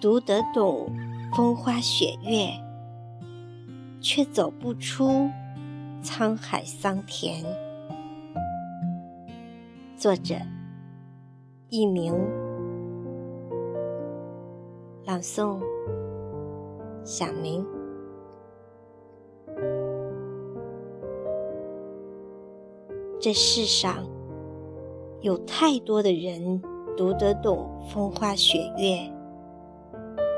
读得懂风花雪月，却走不出沧海桑田。作者：佚名，朗诵：响铃。这世上有太多的人读得懂风花雪月，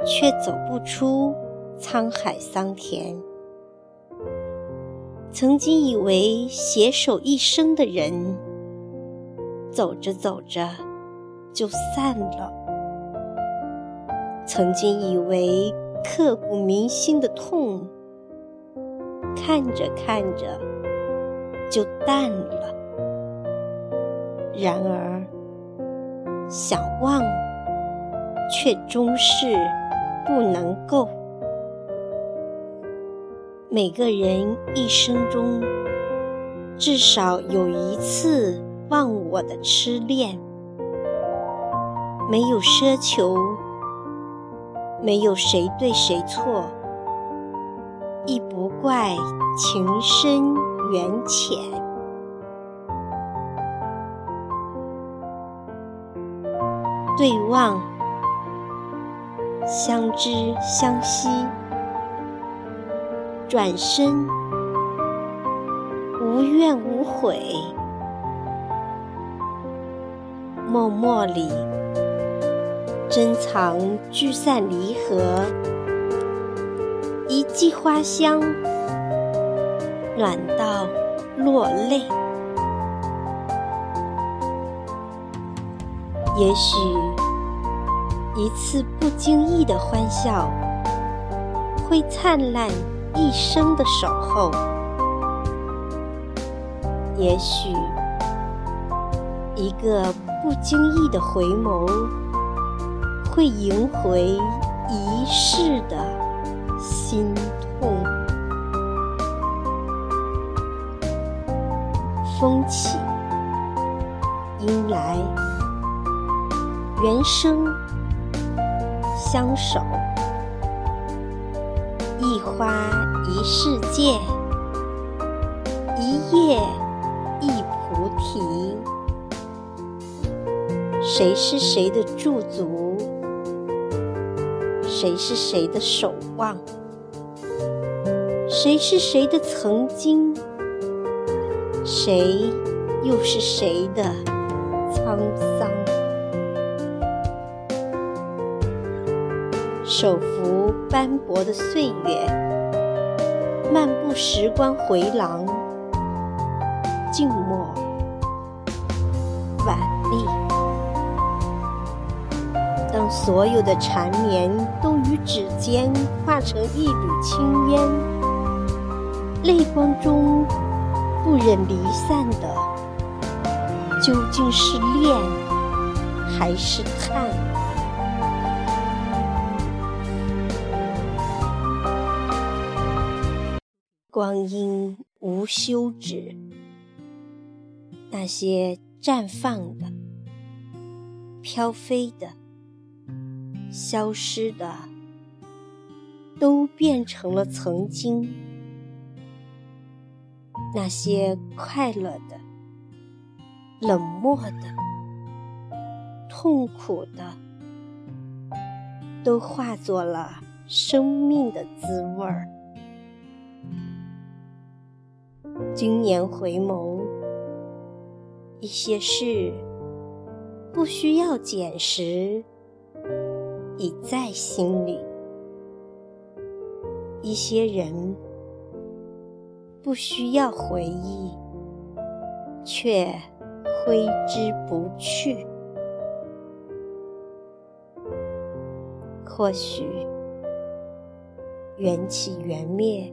却走不出沧海桑田。曾经以为携手一生的人，走着走着就散了；曾经以为刻骨铭心的痛，看着看着就淡了。然而，想忘，却终是不能够。每个人一生中，至少有一次忘我的痴恋。没有奢求，没有谁对谁错，亦不怪情深缘浅。对望，相知相惜，转身，无怨无悔。默默里，珍藏聚散离合，一季花香，暖到落泪。也许一次不经意的欢笑，会灿烂一生的守候；也许一个不经意的回眸，会赢回一世的心痛。风起，阴来。原声相守，一花一世界，一叶一菩提。谁是谁的驻足？谁是谁的守望？谁是谁的曾经？谁又是谁的沧桑？手扶斑驳的岁月，漫步时光回廊，静默晚立。当所有的缠绵都于指尖化成一缕青烟，泪光中不忍离散的，究竟是恋还是叹？光阴无休止，那些绽放的、飘飞的、消失的，都变成了曾经；那些快乐的、冷漠的、痛苦的，都化作了生命的滋味儿。今年回眸，一些事不需要捡拾，已在心里；一些人不需要回忆，却挥之不去。或许缘起缘灭。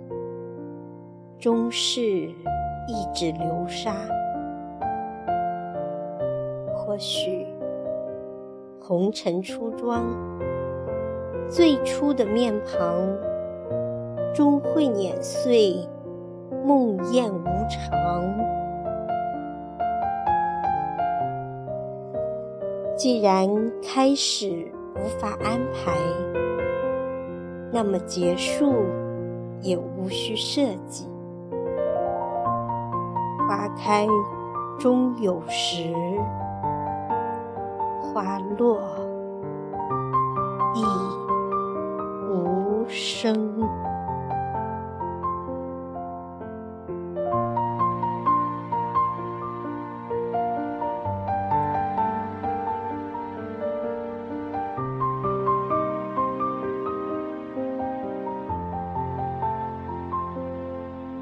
终是一指流沙，或许红尘初妆，最初的面庞终会碾碎梦魇无常。既然开始无法安排，那么结束也无需设计。花开终有时，花落亦无声。